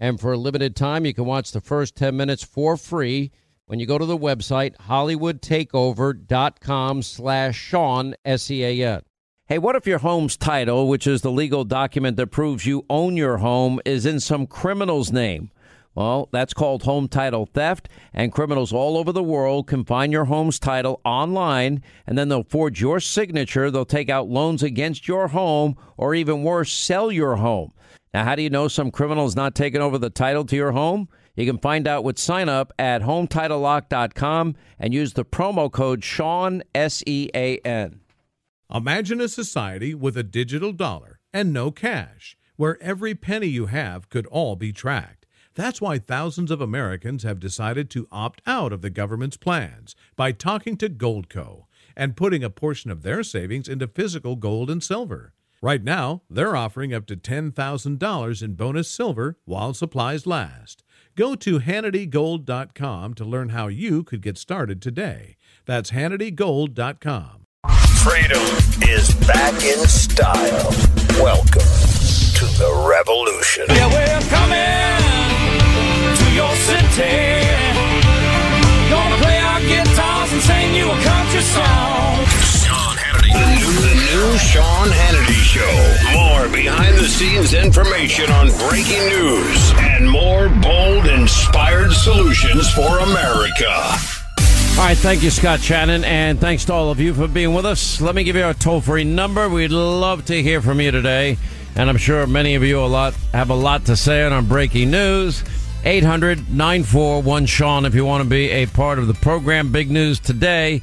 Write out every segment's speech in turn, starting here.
And for a limited time, you can watch the first 10 minutes for free when you go to the website hollywoodtakeover.com slash Sean, S-E-A-N. Hey, what if your home's title, which is the legal document that proves you own your home, is in some criminal's name? Well, that's called home title theft, and criminals all over the world can find your home's title online, and then they'll forge your signature. They'll take out loans against your home, or even worse, sell your home. Now, how do you know some criminal is not taking over the title to your home? You can find out with sign up at HometitleLock.com and use the promo code Sean, S E A N. Imagine a society with a digital dollar and no cash, where every penny you have could all be tracked. That's why thousands of Americans have decided to opt out of the government's plans by talking to Goldco and putting a portion of their savings into physical gold and silver. Right now, they're offering up to $10,000 in bonus silver while supplies last. Go to HannityGold.com to learn how you could get started today. That's HannityGold.com. Freedom is back in style. Welcome to the revolution. Yeah, we're coming to your city. Gonna play our guitars and sing you a country song. The new Sean Hannity Show. More behind the scenes information on breaking news and more bold, inspired solutions for America. All right, thank you, Scott Shannon, and thanks to all of you for being with us. Let me give you our toll free number. We'd love to hear from you today, and I'm sure many of you a lot have a lot to say on our breaking news. 800 941 Sean if you want to be a part of the program. Big news today.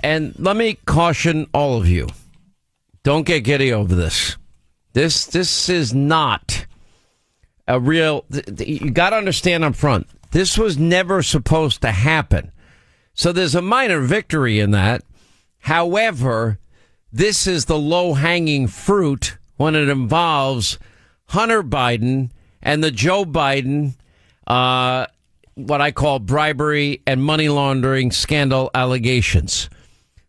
And let me caution all of you don't get giddy over this. This, this is not a real, you got to understand up front, this was never supposed to happen. So there's a minor victory in that. However, this is the low hanging fruit when it involves Hunter Biden and the Joe Biden, uh, what I call bribery and money laundering scandal allegations.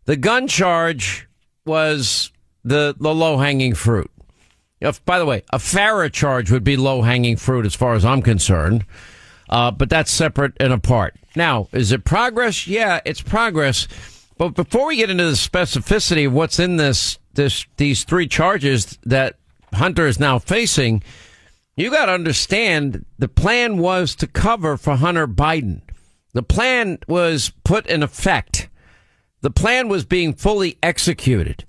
The gun charge was the, the low hanging fruit. If, by the way, a FARA charge would be low hanging fruit as far as I'm concerned. Uh, but that's separate and apart. Now, is it progress? Yeah, it's progress. But before we get into the specificity of what's in this, this, these three charges that Hunter is now facing, you got to understand the plan was to cover for Hunter Biden. The plan was put in effect. The plan was being fully executed.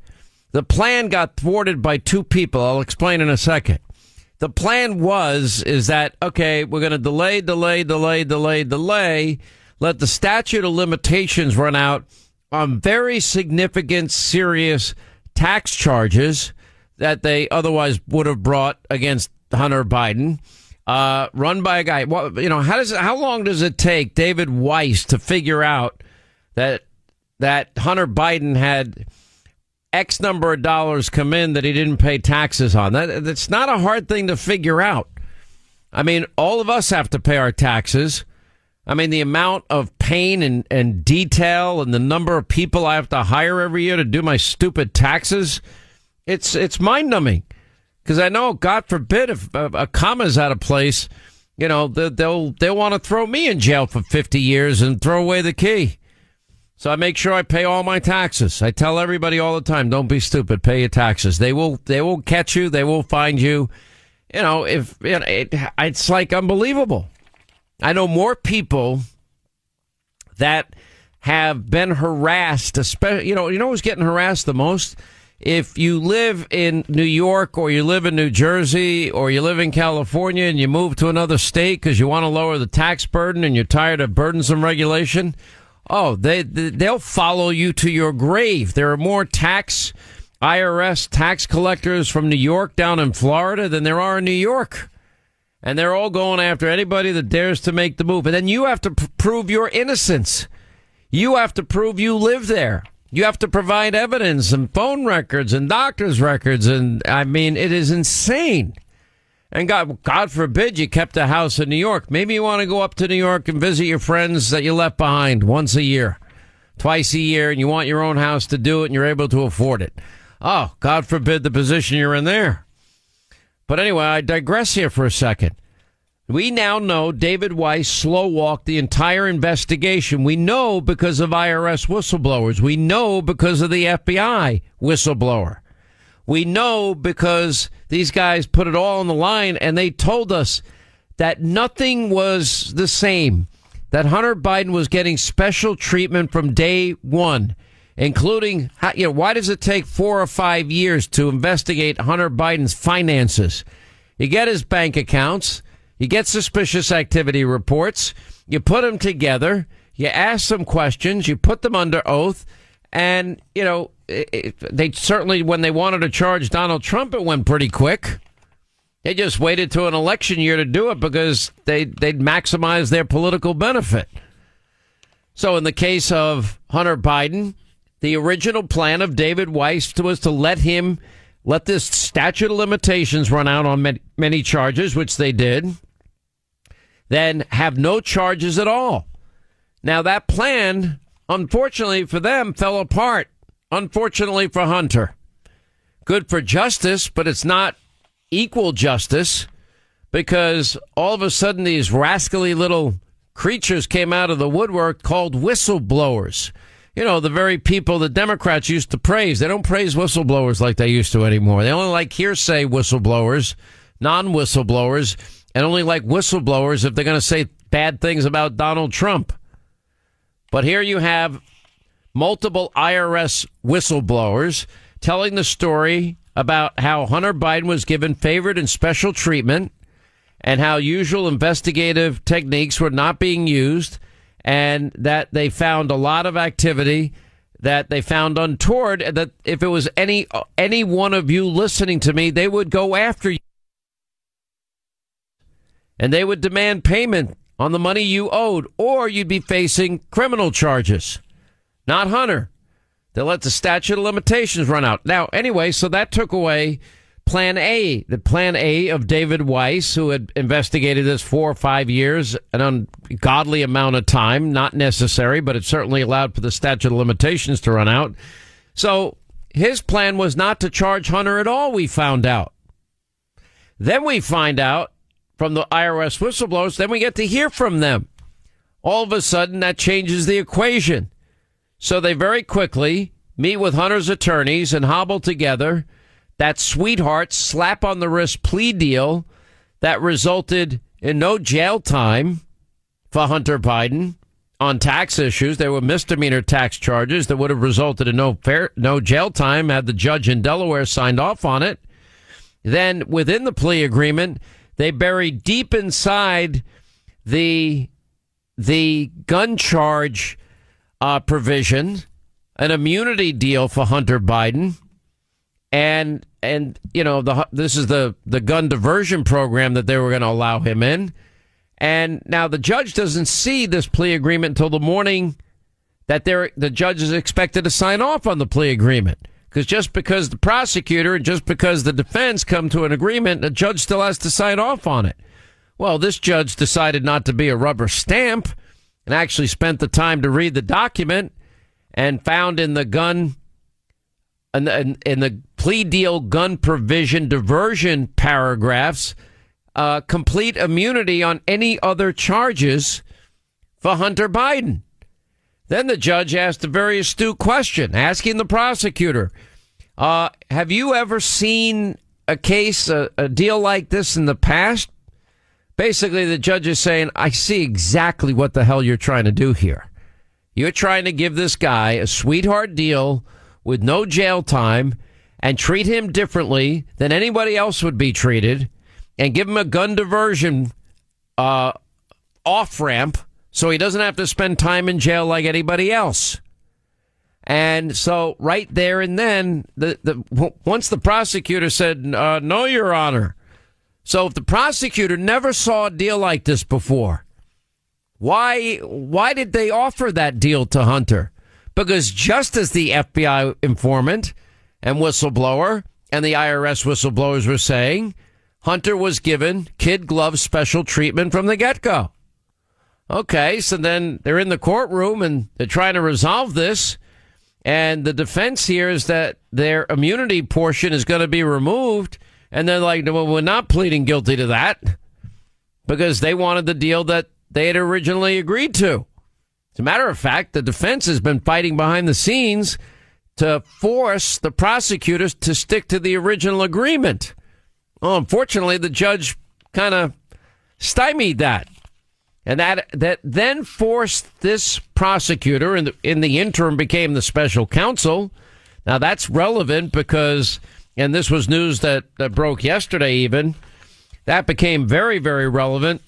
The plan got thwarted by two people. I'll explain in a second the plan was is that okay we're going to delay delay delay delay delay let the statute of limitations run out on very significant serious tax charges that they otherwise would have brought against hunter biden uh, run by a guy well, you know how does how long does it take david weiss to figure out that that hunter biden had X number of dollars come in that he didn't pay taxes on. That that's not a hard thing to figure out. I mean, all of us have to pay our taxes. I mean, the amount of pain and, and detail and the number of people I have to hire every year to do my stupid taxes, it's it's mind numbing. Because I know, God forbid, if a, comma's out of place, you know, they'll they'll want to throw me in jail for fifty years and throw away the key. So I make sure I pay all my taxes. I tell everybody all the time, don't be stupid, pay your taxes. They will, they will catch you. They will find you. You know, if you know, it, it's like unbelievable. I know more people that have been harassed, especially, you know, you know who's getting harassed the most? If you live in New York or you live in New Jersey or you live in California and you move to another state because you want to lower the tax burden and you're tired of burdensome regulation, Oh, they they'll follow you to your grave. There are more tax IRS tax collectors from New York down in Florida than there are in New York. And they're all going after anybody that dares to make the move. And then you have to pr- prove your innocence. You have to prove you live there. You have to provide evidence and phone records and doctor's records. And I mean, it is insane. And God, God forbid you kept a house in New York. Maybe you want to go up to New York and visit your friends that you left behind once a year, twice a year, and you want your own house to do it and you're able to afford it. Oh, God forbid the position you're in there. But anyway, I digress here for a second. We now know David Weiss slow walked the entire investigation. We know because of IRS whistleblowers. We know because of the FBI whistleblower. We know because these guys put it all on the line and they told us that nothing was the same, that Hunter Biden was getting special treatment from day one, including, you know, why does it take four or five years to investigate Hunter Biden's finances? You get his bank accounts, you get suspicious activity reports, you put them together, you ask some questions, you put them under oath, and, you know, they certainly, when they wanted to charge Donald Trump, it went pretty quick. They just waited to an election year to do it because they, they'd maximize their political benefit. So, in the case of Hunter Biden, the original plan of David Weiss was to let him let this statute of limitations run out on many, many charges, which they did, then have no charges at all. Now, that plan, unfortunately for them, fell apart Unfortunately for Hunter. Good for justice, but it's not equal justice because all of a sudden these rascally little creatures came out of the woodwork called whistleblowers. You know, the very people the Democrats used to praise. They don't praise whistleblowers like they used to anymore. They only like hearsay whistleblowers, non whistleblowers, and only like whistleblowers if they're going to say bad things about Donald Trump. But here you have multiple IRS whistleblowers telling the story about how Hunter Biden was given favored and special treatment and how usual investigative techniques were not being used and that they found a lot of activity that they found untoward that if it was any any one of you listening to me they would go after you. And they would demand payment on the money you owed or you'd be facing criminal charges not Hunter. They let the statute of limitations run out. Now, anyway, so that took away Plan A, the Plan A of David Weiss, who had investigated this four or five years, an ungodly amount of time, not necessary, but it certainly allowed for the statute of limitations to run out. So his plan was not to charge Hunter at all, we found out. Then we find out from the IRS whistleblowers, then we get to hear from them. All of a sudden, that changes the equation. So they very quickly meet with Hunter's attorneys and hobble together that sweetheart slap on the wrist plea deal that resulted in no jail time for Hunter Biden on tax issues. There were misdemeanor tax charges that would have resulted in no fair, no jail time had the judge in Delaware signed off on it. Then within the plea agreement, they buried deep inside the the gun charge uh, provision, an immunity deal for Hunter Biden, and and you know the this is the the gun diversion program that they were going to allow him in, and now the judge doesn't see this plea agreement until the morning that they're the judge is expected to sign off on the plea agreement. Because just because the prosecutor and just because the defense come to an agreement, the judge still has to sign off on it. Well, this judge decided not to be a rubber stamp and actually spent the time to read the document and found in the gun in the, in the plea deal gun provision diversion paragraphs uh, complete immunity on any other charges for Hunter Biden. Then the judge asked a very astute question, asking the prosecutor, uh, "Have you ever seen a case, a, a deal like this in the past?" Basically, the judge is saying, I see exactly what the hell you're trying to do here. You're trying to give this guy a sweetheart deal with no jail time and treat him differently than anybody else would be treated and give him a gun diversion uh, off ramp so he doesn't have to spend time in jail like anybody else. And so, right there and then, the, the once the prosecutor said, uh, "No, Your Honor," So if the prosecutor never saw a deal like this before, why why did they offer that deal to Hunter? Because just as the FBI informant and whistleblower and the IRS whistleblowers were saying, Hunter was given kid glove special treatment from the get go. Okay, so then they're in the courtroom and they're trying to resolve this. And the defense here is that their immunity portion is going to be removed. And they're like, well, we're not pleading guilty to that because they wanted the deal that they had originally agreed to. As a matter of fact, the defense has been fighting behind the scenes to force the prosecutors to stick to the original agreement. Well, unfortunately, the judge kind of stymied that. And that, that then forced this prosecutor, in the, in the interim, became the special counsel. Now, that's relevant because, and this was news that, that broke yesterday even, that became very, very relevant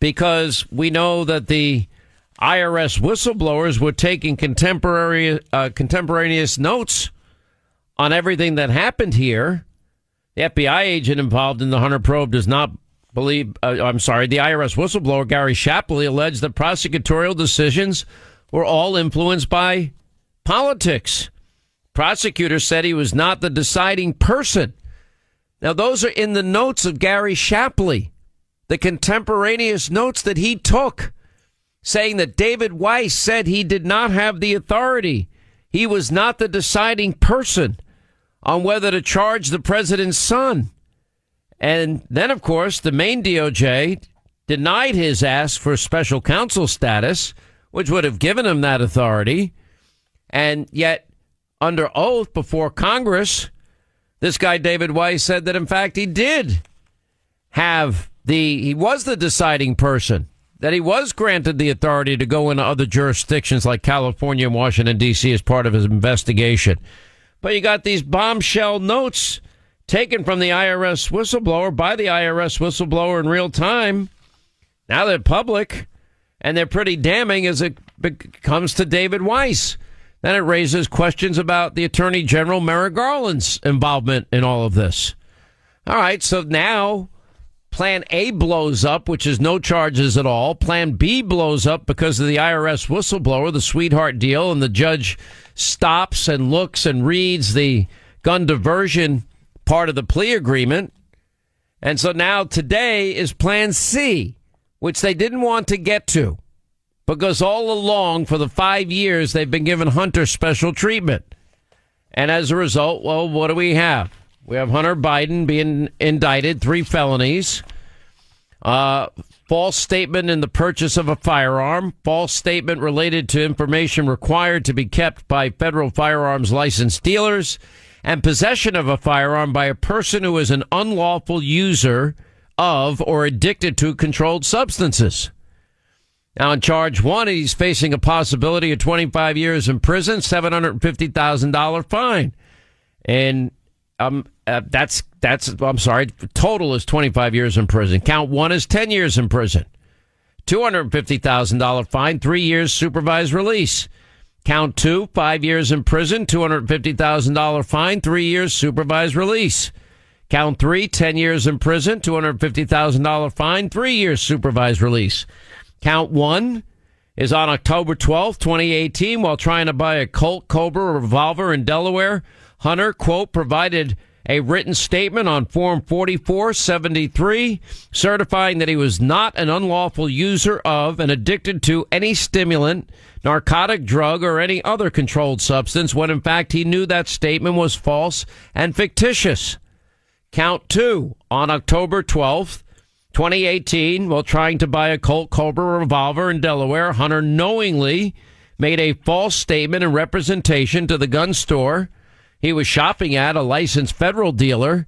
because we know that the IRS whistleblowers were taking contemporary, uh, contemporaneous notes on everything that happened here. The FBI agent involved in the Hunter probe does not believe, uh, I'm sorry, the IRS whistleblower Gary Shapley alleged that prosecutorial decisions were all influenced by politics. Prosecutors said he was not the deciding person. Now, those are in the notes of Gary Shapley, the contemporaneous notes that he took, saying that David Weiss said he did not have the authority. He was not the deciding person on whether to charge the president's son. And then, of course, the main DOJ denied his ask for special counsel status, which would have given him that authority. And yet, under oath before Congress, this guy, David Weiss, said that in fact he did have the, he was the deciding person, that he was granted the authority to go into other jurisdictions like California and Washington, D.C. as part of his investigation. But you got these bombshell notes taken from the IRS whistleblower by the IRS whistleblower in real time. Now they're public and they're pretty damning as it comes to David Weiss. Then it raises questions about the Attorney General Merrick Garland's involvement in all of this. All right, so now Plan A blows up, which is no charges at all. Plan B blows up because of the IRS whistleblower, the sweetheart deal, and the judge stops and looks and reads the gun diversion part of the plea agreement. And so now today is Plan C, which they didn't want to get to because all along for the five years they've been giving Hunter special treatment. And as a result, well, what do we have? We have Hunter Biden being indicted, three felonies, uh, false statement in the purchase of a firearm, false statement related to information required to be kept by federal firearms licensed dealers, and possession of a firearm by a person who is an unlawful user of or addicted to controlled substances. Now, in charge one, he's facing a possibility of 25 years in prison, $750,000 fine. And um, uh, that's, that's, I'm sorry, total is 25 years in prison. Count one is 10 years in prison. $250,000 fine, three years supervised release. Count two, five years in prison, $250,000 fine, three years supervised release. Count three, 10 years in prison, $250,000 fine, three years supervised release. Count one is on October 12th, 2018, while trying to buy a Colt Cobra revolver in Delaware. Hunter, quote, provided a written statement on Form 4473 certifying that he was not an unlawful user of and addicted to any stimulant, narcotic drug, or any other controlled substance when in fact he knew that statement was false and fictitious. Count two on October 12th, 2018, while trying to buy a Colt Cobra revolver in Delaware, Hunter knowingly made a false statement and representation to the gun store he was shopping at, a licensed federal dealer.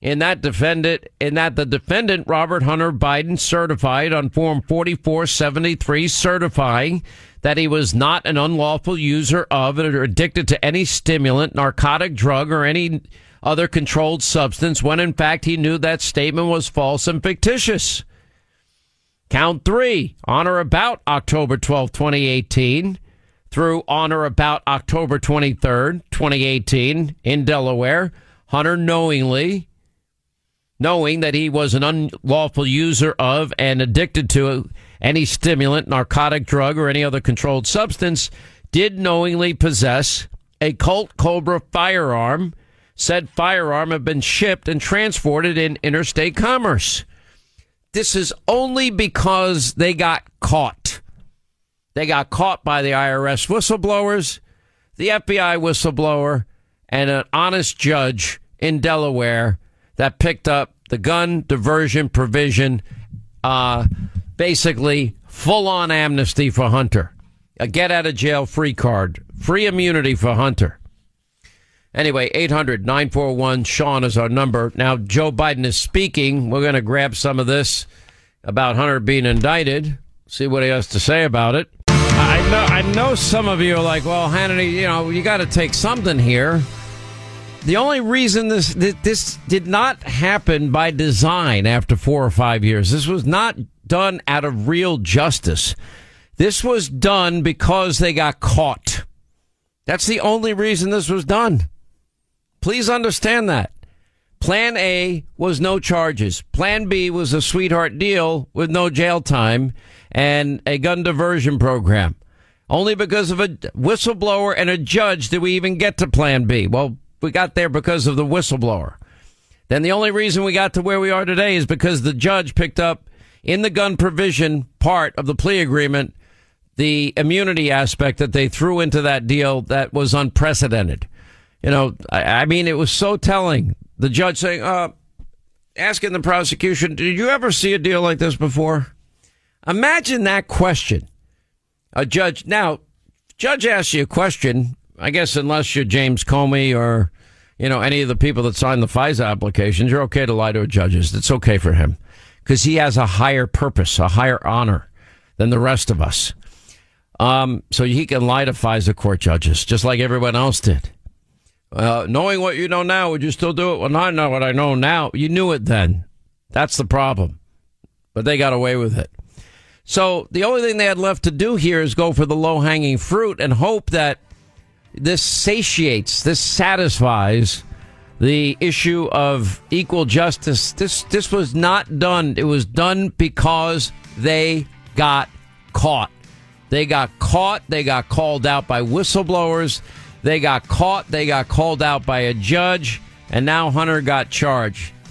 In that defendant, in that the defendant Robert Hunter Biden certified on Form 4473, certifying that he was not an unlawful user of or addicted to any stimulant, narcotic drug, or any other controlled substance, when in fact he knew that statement was false and fictitious. Count three, on or about October 12, 2018 through on or about October 23rd, 2018, in Delaware. Hunter knowingly knowing that he was an unlawful user of and addicted to any stimulant, narcotic drug, or any other controlled substance, did knowingly possess a Colt Cobra firearm. Said firearm had been shipped and transported in interstate commerce. This is only because they got caught. They got caught by the IRS whistleblowers, the FBI whistleblower, and an honest judge in Delaware that picked up the gun diversion provision, uh, basically full on amnesty for Hunter, a get out of jail free card, free immunity for Hunter. Anyway, 800 941 Sean is our number. Now, Joe Biden is speaking. We're going to grab some of this about Hunter being indicted, see what he has to say about it. I know, I know some of you are like, well, Hannity, you know, you got to take something here. The only reason this this did not happen by design after four or five years, this was not done out of real justice. This was done because they got caught. That's the only reason this was done. Please understand that. Plan A was no charges. Plan B was a sweetheart deal with no jail time and a gun diversion program. Only because of a whistleblower and a judge did we even get to Plan B. Well, we got there because of the whistleblower. Then the only reason we got to where we are today is because the judge picked up in the gun provision part of the plea agreement the immunity aspect that they threw into that deal that was unprecedented. You know, I, I mean, it was so telling. The judge saying, uh, asking the prosecution, did you ever see a deal like this before? Imagine that question. A judge, now, judge asks you a question, I guess unless you're James Comey or, you know, any of the people that signed the FISA applications, you're okay to lie to a judge. It's okay for him because he has a higher purpose, a higher honor than the rest of us. Um, so he can lie to FISA court judges just like everyone else did. Uh, knowing what you know now, would you still do it? Well, I know what I know now. You knew it then. That's the problem. But they got away with it. So the only thing they had left to do here is go for the low hanging fruit and hope that this satiates, this satisfies the issue of equal justice. This this was not done. It was done because they got caught. They got caught. They got called out by whistleblowers. They got caught. They got called out by a judge, and now Hunter got charged.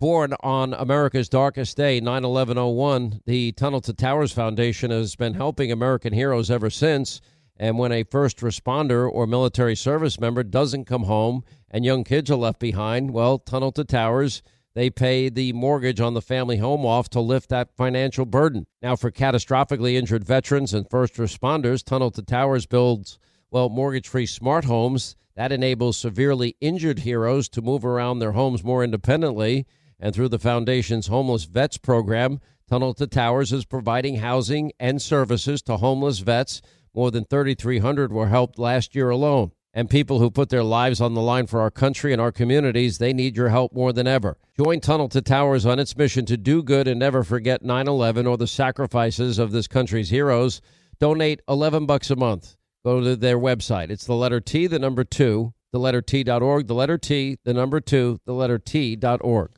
Born on America's darkest day, 9 11 01, the Tunnel to Towers Foundation has been helping American heroes ever since. And when a first responder or military service member doesn't come home and young kids are left behind, well, Tunnel to Towers, they pay the mortgage on the family home off to lift that financial burden. Now, for catastrophically injured veterans and first responders, Tunnel to Towers builds, well, mortgage free smart homes. That enables severely injured heroes to move around their homes more independently and through the Foundation's Homeless Vets program, Tunnel to Towers is providing housing and services to homeless vets. More than 3,300 were helped last year alone. And people who put their lives on the line for our country and our communities, they need your help more than ever. Join Tunnel to Towers on its mission to do good and never forget 9 11 or the sacrifices of this country's heroes. Donate 11 bucks a month. Go to their website. It's the letter T, the number two, the letter T.org, the letter T, the number two, the letter T.org.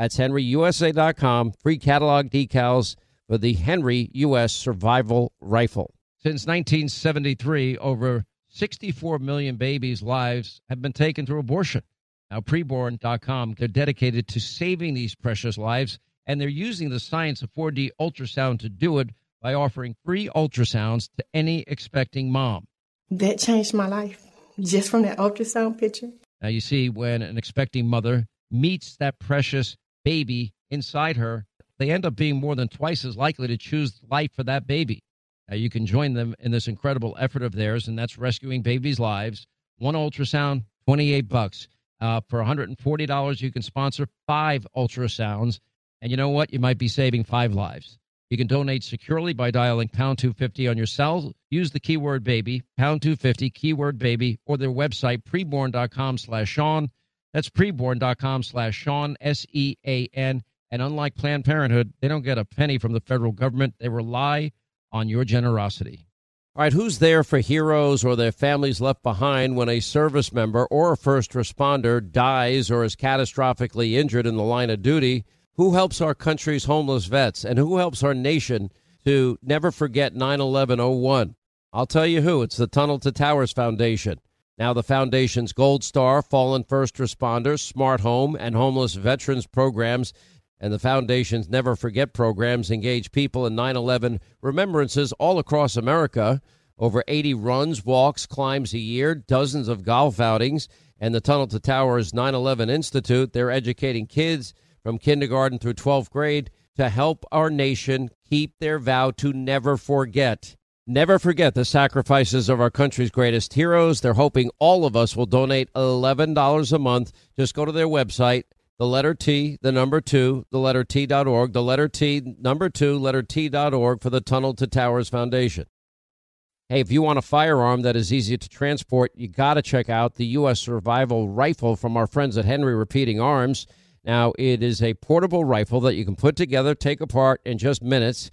That's henryusa.com. Free catalog decals for the Henry U.S. Survival Rifle. Since 1973, over 64 million babies' lives have been taken through abortion. Now, preborn.com, they're dedicated to saving these precious lives, and they're using the science of 4D ultrasound to do it by offering free ultrasounds to any expecting mom. That changed my life just from that ultrasound picture. Now, you see, when an expecting mother meets that precious baby inside her, they end up being more than twice as likely to choose life for that baby. Now, you can join them in this incredible effort of theirs, and that's rescuing babies' lives. One ultrasound, 28 bucks. Uh, for $140, you can sponsor five ultrasounds. And you know what? You might be saving five lives. You can donate securely by dialing pound 250 on your cell. Use the keyword baby, pound 250, keyword baby, or their website, preborn.com slash Sean. That's preborn.com slash Sean, S E A N. And unlike Planned Parenthood, they don't get a penny from the federal government. They rely on your generosity. All right, who's there for heroes or their families left behind when a service member or a first responder dies or is catastrophically injured in the line of duty? Who helps our country's homeless vets and who helps our nation to never forget 9 11 01? I'll tell you who. It's the Tunnel to Towers Foundation. Now, the Foundation's Gold Star, Fallen First Responders, Smart Home, and Homeless Veterans programs and the Foundation's Never Forget programs engage people in 9 11 remembrances all across America. Over 80 runs, walks, climbs a year, dozens of golf outings, and the Tunnel to Towers 9 11 Institute. They're educating kids from kindergarten through 12th grade to help our nation keep their vow to never forget. Never forget the sacrifices of our country's greatest heroes. They're hoping all of us will donate $11 a month. Just go to their website, the letter T, the number two, the letter T.org, the letter T, number two, letter T.org for the Tunnel to Towers Foundation. Hey, if you want a firearm that is easy to transport, you got to check out the U.S. Survival Rifle from our friends at Henry Repeating Arms. Now, it is a portable rifle that you can put together, take apart in just minutes.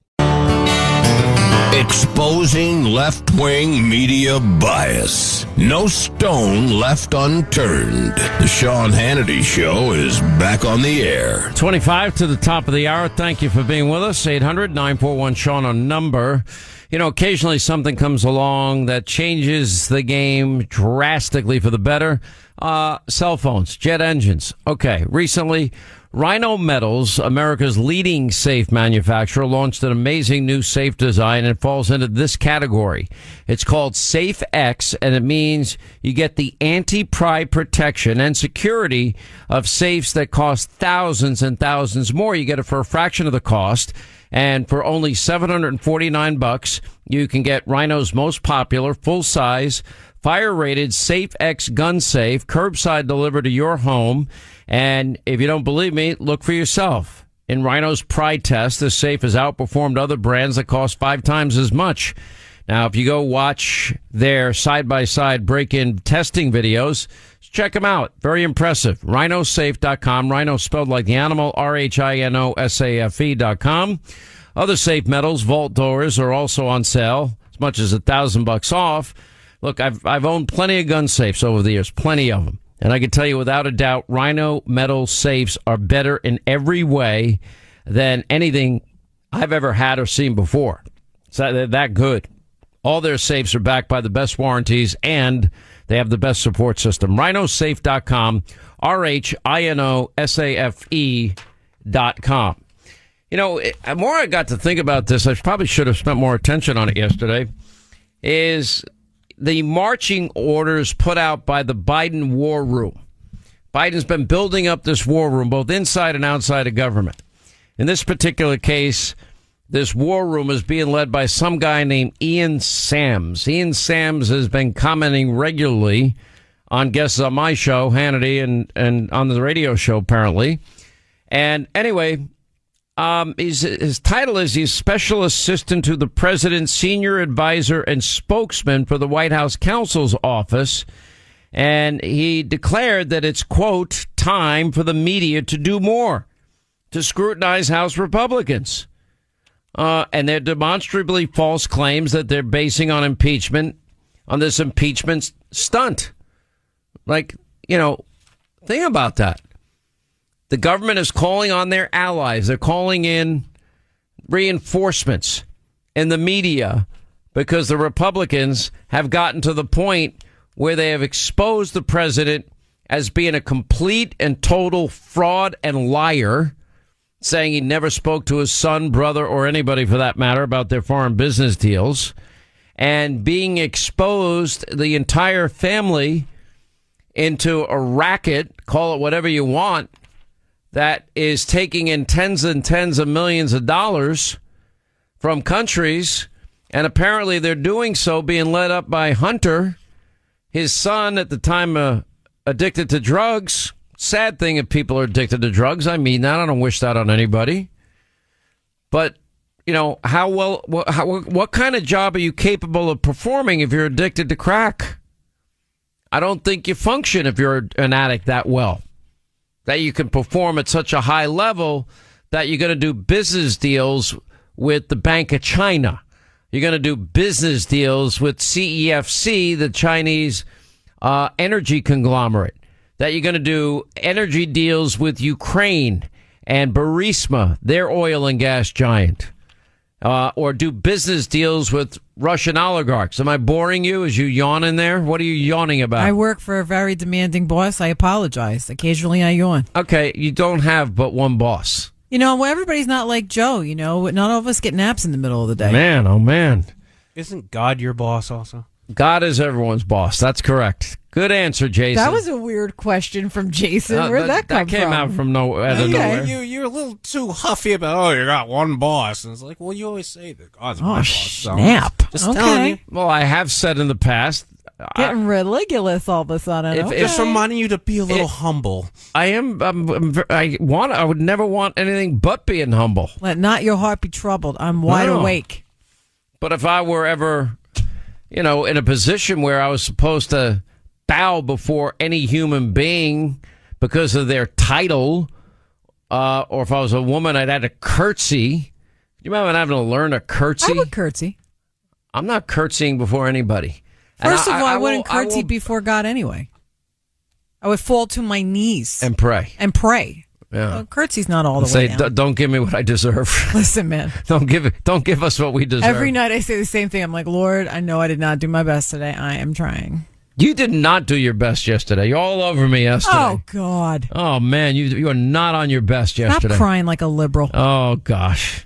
Exposing left wing media bias. No stone left unturned. The Sean Hannity Show is back on the air. 25 to the top of the hour. Thank you for being with us. 800 941 Sean on number. You know, occasionally something comes along that changes the game drastically for the better. Uh, cell phones, jet engines. Okay. Recently, Rhino Metals, America's leading safe manufacturer, launched an amazing new safe design and falls into this category. It's called Safe X and it means you get the anti-pry protection and security of safes that cost thousands and thousands more. You get it for a fraction of the cost. And for only 749 bucks, you can get Rhino's most popular full size fire rated Safe X gun safe curbside delivered to your home. And if you don't believe me, look for yourself. In Rhino's Pride test, this safe has outperformed other brands that cost five times as much. Now, if you go watch their side by side break in testing videos, check them out. Very impressive. Rhinosafe.com. Rhino spelled like the animal. R H I N O S A F E.com. Other safe metals, vault doors are also on sale, as much as a thousand bucks off. Look, I've I've owned plenty of gun safes over the years, plenty of them, and I can tell you without a doubt, Rhino metal safes are better in every way than anything I've ever had or seen before. So they're that good. All their safes are backed by the best warranties and they have the best support system. Rhinosafe.com, R H I N O S A F E dot com. You know, the more I got to think about this, I probably should have spent more attention on it yesterday. Is the marching orders put out by the Biden War Room? Biden's been building up this war room, both inside and outside of government. In this particular case, this war room is being led by some guy named Ian Sams. Ian Sams has been commenting regularly on guests on my show, Hannity, and, and on the radio show, apparently. And anyway, um, he's, his title is he's Special Assistant to the President's Senior Advisor and Spokesman for the White House Counsel's Office. And he declared that it's, quote, time for the media to do more to scrutinize House Republicans. Uh, and they're demonstrably false claims that they're basing on impeachment, on this impeachment stunt. Like, you know, think about that. The government is calling on their allies. They're calling in reinforcements in the media because the Republicans have gotten to the point where they have exposed the president as being a complete and total fraud and liar, saying he never spoke to his son, brother, or anybody for that matter about their foreign business deals, and being exposed the entire family into a racket, call it whatever you want, that is taking in tens and tens of millions of dollars from countries. And apparently they're doing so being led up by Hunter, his son at the time uh, addicted to drugs. Sad thing if people are addicted to drugs. I mean that. I don't wish that on anybody. But, you know, how well, how, what kind of job are you capable of performing if you're addicted to crack? I don't think you function if you're an addict that well. That you can perform at such a high level that you're going to do business deals with the Bank of China. You're going to do business deals with CEFC, the Chinese uh, energy conglomerate. That you're going to do energy deals with Ukraine and Burisma, their oil and gas giant. Uh, or do business deals with Russian oligarchs. Am I boring you Is you yawning there? What are you yawning about? I work for a very demanding boss. I apologize. Occasionally I yawn. okay, you don't have but one boss. You know, well, everybody's not like Joe, you know. Not all of us get naps in the middle of the day. Man, oh man. Isn't God your boss also? God is everyone's boss. That's correct. Good answer, Jason. That was a weird question from Jason. Uh, Where'd that, come came from? out from no, out of Okay. nowhere. You you're a little too huffy about oh you got one boss and it's like well you always say that God's my Oh, boss. so snap. Just Okay. telling you. Well, I have said in the past, I, Getting religious all of a sudden. If- okay. if Just reminding you to be a little It- humble. I am. I'm, I'm I want. I would never want anything but being humble. Let not your heart be troubled. I'm wide No. awake. But if I were ever, you know, in a position where I was supposed to bow before any human being because of their title, uh, or if I was a woman, I'd had to curtsy. Do you remember having to learn a curtsy? I would curtsy. I'm not curtsying before anybody. And First of all, I, will- wouldn't I curtsy will- before God anyway. I would fall to my knees and pray. and pray. Yeah. Well, curtsy's not all the Say, way "D- down. don't give me what I deserve. Listen, man. don't give it. Don't give us what we deserve. Every night I say the same thing. I'm like, Lord, I know I did not do my best today. I am trying. You did not do your best yesterday. You're all over me yesterday. Oh God! Oh, man, you you are not on your best Stop yesterday. crying like a liberal. Oh gosh.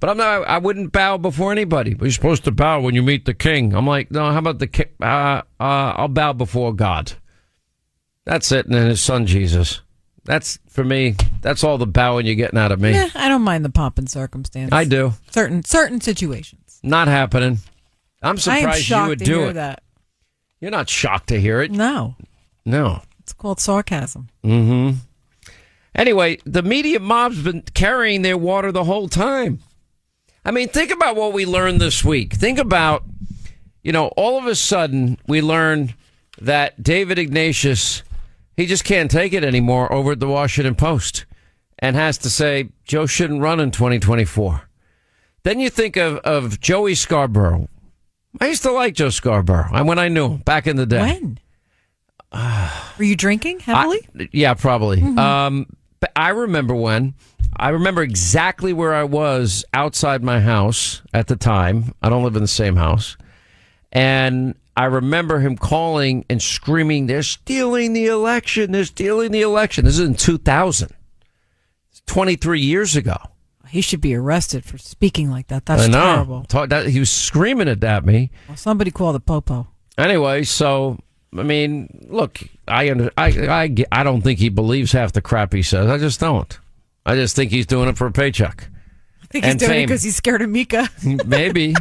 But I'm not. I wouldn't bow before anybody. But you're supposed to bow when you meet the king. I'm like, no. How about the king? Uh, uh, I'll bow before God. That's it, and then His Son Jesus. That's for me. That's all the bowing you're getting out of me. Eh, I don't mind the pomp and circumstance. I do. certain certain situations. Not happening. I'm surprised you would do it. that. You're not shocked to hear it. No, No. it's called sarcasm. Mm-hmm. Anyway, the media mob's been carrying their water the whole time. I mean, think about what we learned this week. Think about, you know, all of a sudden we learned that David Ignatius, he just can't take it anymore over at the Washington Post and has to say Joe shouldn't run in 2024. Then you think of, of Joey Scarborough. I used to like Joe Scarborough I- when I knew him back in the day. When? Were you drinking heavily? I- yeah, probably. Um, but I remember when. I remember exactly where I was outside my house at the time. I don't live in the same house. And I remember him calling and screaming, They're stealing the election. They're stealing the election. This is in 2000. It's 23 years ago. he should be arrested for speaking like that. That's I know. terrible. Talk- that- he was screaming it at me. Well, somebody call the popo. Anyway, so I mean, look, I under, I I I don't think he believes half the crap he says. I just don't. I just think he's doing it for a paycheck. I think he's And doing it because he's scared of Mika. Maybe.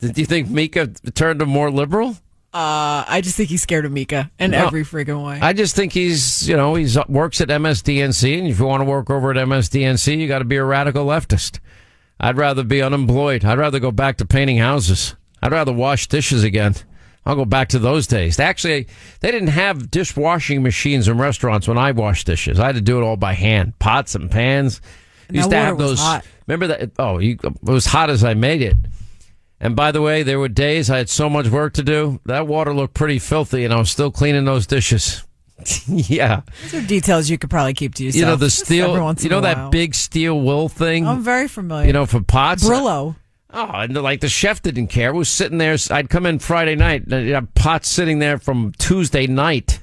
Did you think Mika turned him more liberal? Uh, I just think he's scared of Mika in No. every freaking way. I just think he's, you know, he's works at MSDNC, and if you want to work over at MSDNC, you got to be a radical leftist. I'd rather be unemployed. I'd rather go back to painting houses. I'd rather wash dishes again. I'll go back to those days. Actually, they didn't have dishwashing machines in restaurants when I washed dishes. I had to do it all by hand, pots and pans. And Used to have those. Remember that? Oh, you, it was hot as I made it. And by the way, there were days I had so much work to do. That water looked pretty filthy, and I was still cleaning those dishes. yeah, Those are details you could probably keep to yourself. you know the steel. You know that while. big steel wool thing. I'm very familiar. you know for pots. Brillo. Oh, and like the chef didn't care. Was sitting there. I'd come in Friday night. And uh, pots sitting there from Tuesday night.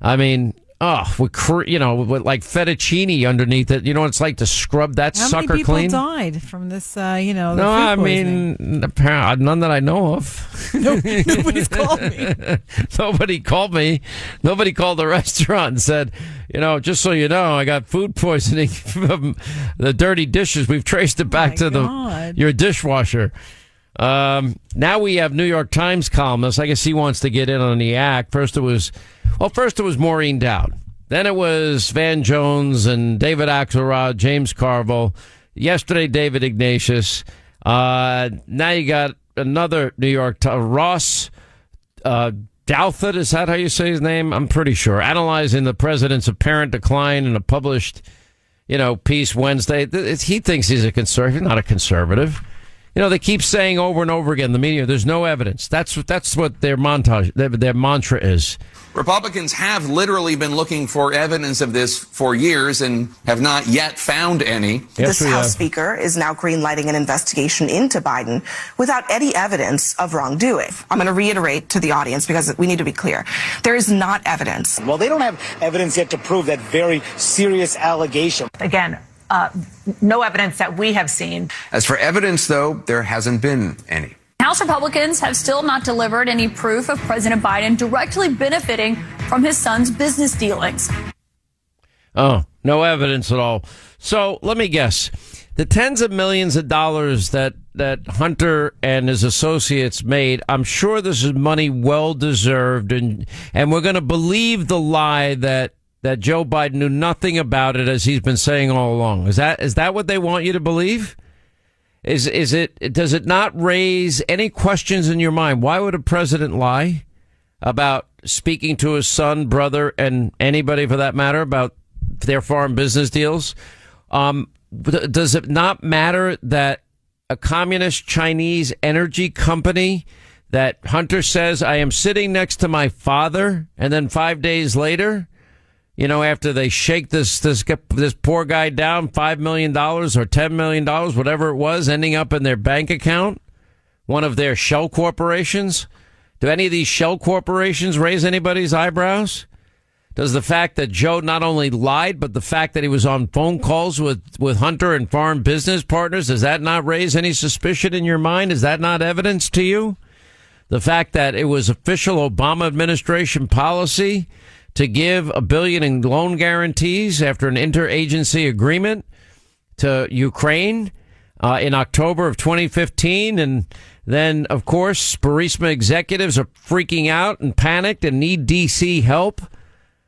I mean, oh, with cr- you know, with like fettuccine underneath it. You know what it's like to scrub that How sucker many people clean. died from this? Uh, you know, the No, I mean, apparently, none that I know of. no, nobody's called me. Nobody called me. Nobody called the restaurant and said, you know, just so you know, I got food poisoning from the dirty dishes. We've traced it back my to God. the your dishwasher. Um, now we have New York Times columnist. I guess he wants to get in on the act. First it was, well, first it was Maureen Dowd. Then it was Van Jones and David Axelrod, James Carville. Yesterday, David Ignatius. Uh, now you got another New York Times, Ross uh, Douthat, is that how you say his name? I'm pretty sure. Analyzing the president's apparent decline in a published, you know, piece Wednesday. He thinks he's a conservative, not a conservative. You know, they keep saying over and over again, the media, there's no evidence. That's what that's what their montage, their, their mantra is. Republicans have literally been looking for evidence of this for years and have not yet found any. Yes, this House have. Speaker is now greenlighting an investigation into Biden without any evidence of wrongdoing. I'm going to reiterate to the audience because we need to be clear. There is not evidence. Well, they don't have evidence yet to prove that very serious allegation. Again, uh, no evidence that we have seen. As for evidence, though, there hasn't been any. House Republicans have still not delivered any proof of President Biden directly benefiting from his son's business dealings. Oh, no evidence at all. So let me guess. The tens of millions of dollars that, that Hunter and his associates made, I'm sure this is money well deserved and and we're gonna believe the lie that that Joe Biden knew nothing about it as he's been saying all along. Is that is that what they want you to believe? Is is it does it not raise any questions in your mind? Why would a president lie about speaking to his son, brother, and anybody for that matter about their foreign business deals? Um, does it not matter that a communist Chinese energy company that Hunter says I am sitting next to my father, and then five days later, you know, after they shake this this this poor guy down, five million dollars or ten million dollars, whatever it was, ending up in their bank account, one of their shell corporations. Do any of these shell corporations raise anybody's eyebrows? Does the fact that Joe not only lied, but the fact that he was on phone calls with, with Hunter and foreign business partners, does that not raise any suspicion in your mind? Is that not evidence to you? The fact that it was official Obama administration policy to give a billion in loan guarantees after an interagency agreement to Ukraine uh, in October of 2015. And then, of course, Burisma executives are freaking out and panicked and need DC help.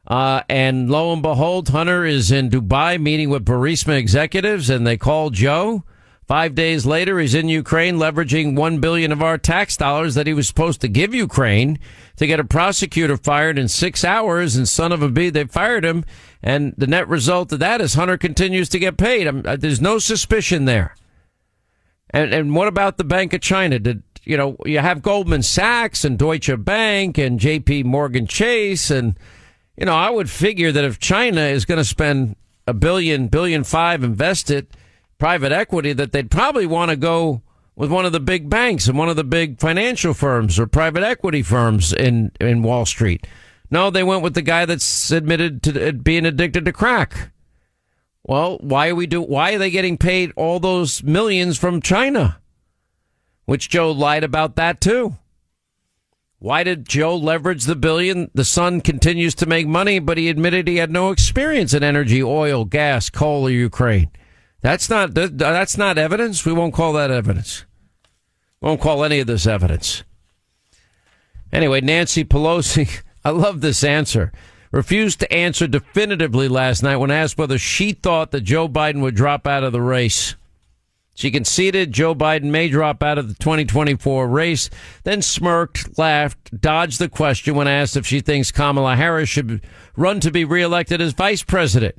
Uh, and lo and behold, Hunter is in Dubai meeting with Burisma executives, and they call Joe Five days later, he's in Ukraine leveraging one billion of our tax dollars that he was supposed to give Ukraine to get a prosecutor fired in six hours. And son of a b, they fired him. And the net result of that is Hunter continues to get paid. I'm, uh, there's no suspicion there. And and what about the Bank of China? Did you know you have Goldman Sachs and Deutsche Bank and J.P. Morgan Chase and you know I would figure that if China is going to spend a billion billion five invested private equity that they'd probably want to go with one of the big banks and one of the big financial firms or private equity firms in in Wall Street. No, they went with the guy that's admitted to uh, being addicted to crack. Well, why are we do? Why are they getting paid all those millions from China? Which Joe lied about that too. Why did Joe leverage the billion? The son continues to make money, but he admitted he had no experience in energy, oil, gas, coal, or Ukraine. That's not that's not evidence. We won't call that evidence. Won't call any of this evidence. Anyway, Nancy Pelosi, I love this answer refused to answer definitively last night when asked whether she thought that Joe Biden would drop out of the race. She conceded Joe Biden may drop out of the 2024 race, then smirked, laughed, dodged the question when asked if she thinks Kamala Harris should run to be reelected as vice president.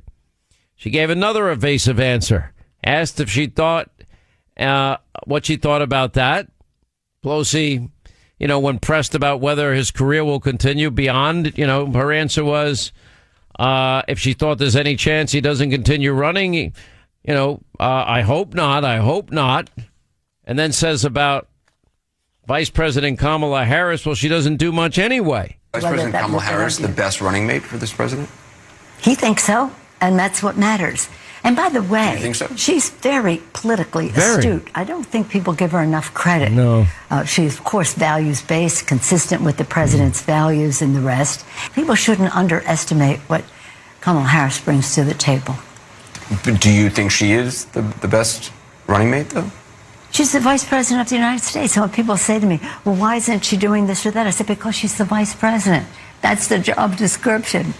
She gave another evasive answer. Asked if she thought, uh, what she thought about that. Pelosi you know, when pressed about whether his career will continue beyond, you know, her answer was, uh, if she thought there's any chance he doesn't continue running, you know, uh, I hope not. I hope not. And then says about Vice President Kamala Harris, well, she doesn't do much anyway. Vice President Kamala Harris, the best running mate for this president? He thinks so, and that's what matters. And by the way, so? she's very politically Very. astute. I don't think people give her enough credit. No. Uh, she's, of course, values based, consistent with the president's values and the rest. People shouldn't underestimate what Kamala Harris brings to the table. But do you think she is the, the best running mate, though? She's the vice president of the United States. So when people say to me, well, why isn't she doing this or that? I said, because she's the vice president. That's the job description.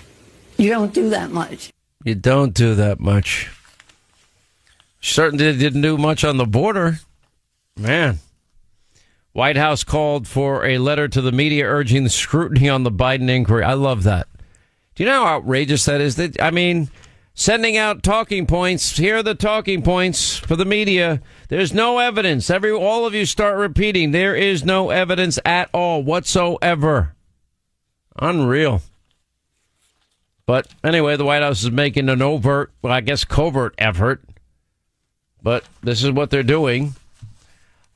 You don't do that much. You don't do that much. Certainly didn't do much on the border. Man. White House called for a letter to the media urging scrutiny on the Biden inquiry. I love that. Do you know how outrageous that is? That I mean, sending out talking points. Here are the talking points for the media. There's no evidence. Every all of you start repeating. There is no evidence at all whatsoever. Unreal. But anyway, the White House is making an overt, well, I guess covert effort. But this is what they're doing.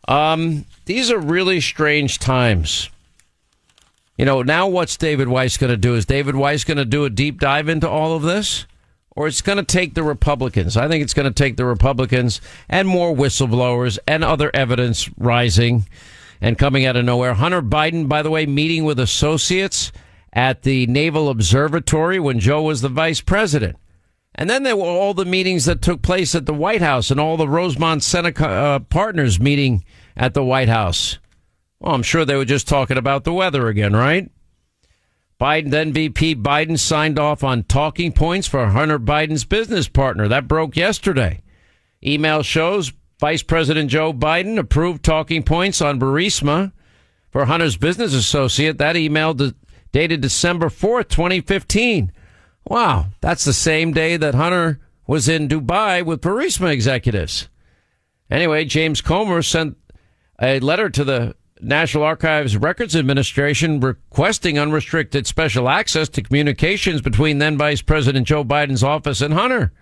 Um, these are really strange times. You know, now what's David Weiss going to do? Is David Weiss going to do a deep dive into all of this? Or it's going to take the Republicans? I think it's going to take the Republicans and more whistleblowers and other evidence rising and coming out of nowhere. Hunter Biden, by the way, meeting with associates at the Naval Observatory when Joe was the vice president. And then there were all the meetings that took place at the White House and all the Rosemont Seneca uh, partners meeting at the White House. Well, I'm sure they were just talking about the weather again, right? Biden, then VP Biden signed off on talking points for Hunter Biden's business partner. That broke yesterday. Email shows Vice President Joe Biden approved talking points on Burisma for Hunter's business associate. That email dated December 4th, 2015. Wow, that's the same day that Hunter was in Dubai with Burisma executives. Anyway, James Comer sent a letter to the National Archives Records Administration requesting unrestricted special access to communications between then Vice President Joe Biden's office and Hunter.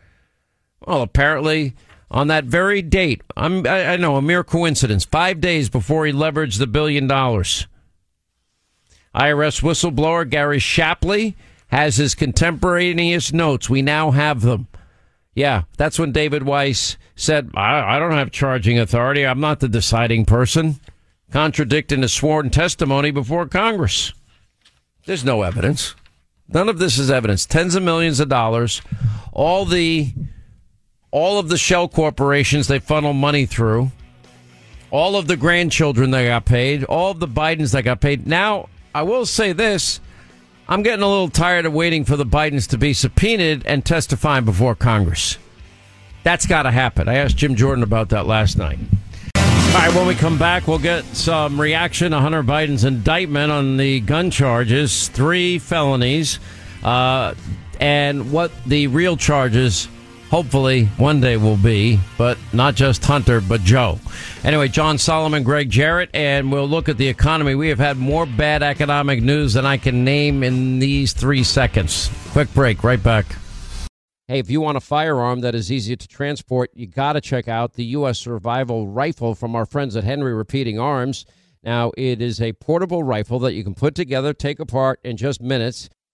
Well, apparently, on that very date, I'm, I, I know a mere coincidence, five days before he leveraged the billion dollars. IRS whistleblower Gary Shapley has his contemporaneous notes. We now have them. Yeah, that's when David Weiss said, I, I don't have charging authority. I'm not the deciding person, contradicting his sworn testimony before Congress. There's no evidence. None of this is evidence. Tens of millions of dollars. All the all of the shell corporations they funnel money through. All of the grandchildren that got paid. All of the Bidens that got paid. Now, I will say this. I'm getting a little tired of waiting for the Bidens to be subpoenaed and testifying before Congress. That's got to happen. I asked Jim Jordan about that last night. All right, when we come back, we'll get some reaction to Hunter Biden's indictment on the gun charges, three felonies, uh, and what the real charges hopefully one day will be, but not just Hunter, but Joe. Anyway, John Solomon, Gregg Jarrett, and we'll look at the economy. We have had more bad economic news than I can name in these three seconds. Quick break, right back. Hey, if you want a firearm that is easy to transport, you got to check out the U.S. Survival Rifle from our friends at Henry Repeating Arms. Now, it is a portable rifle that you can put together, take apart in just minutes.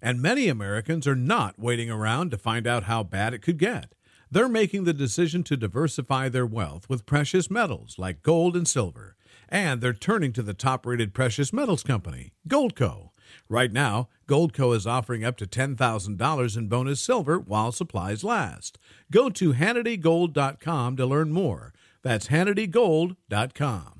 And many Americans are not waiting around to find out how bad it could get. They're making the decision to diversify their wealth with precious metals like gold and silver. And they're turning to the top rated precious metals company, Goldco. Right now, Goldco is offering up to $10,000 in bonus silver while supplies last. Go to HannityGold.com to learn more. That's HannityGold.com.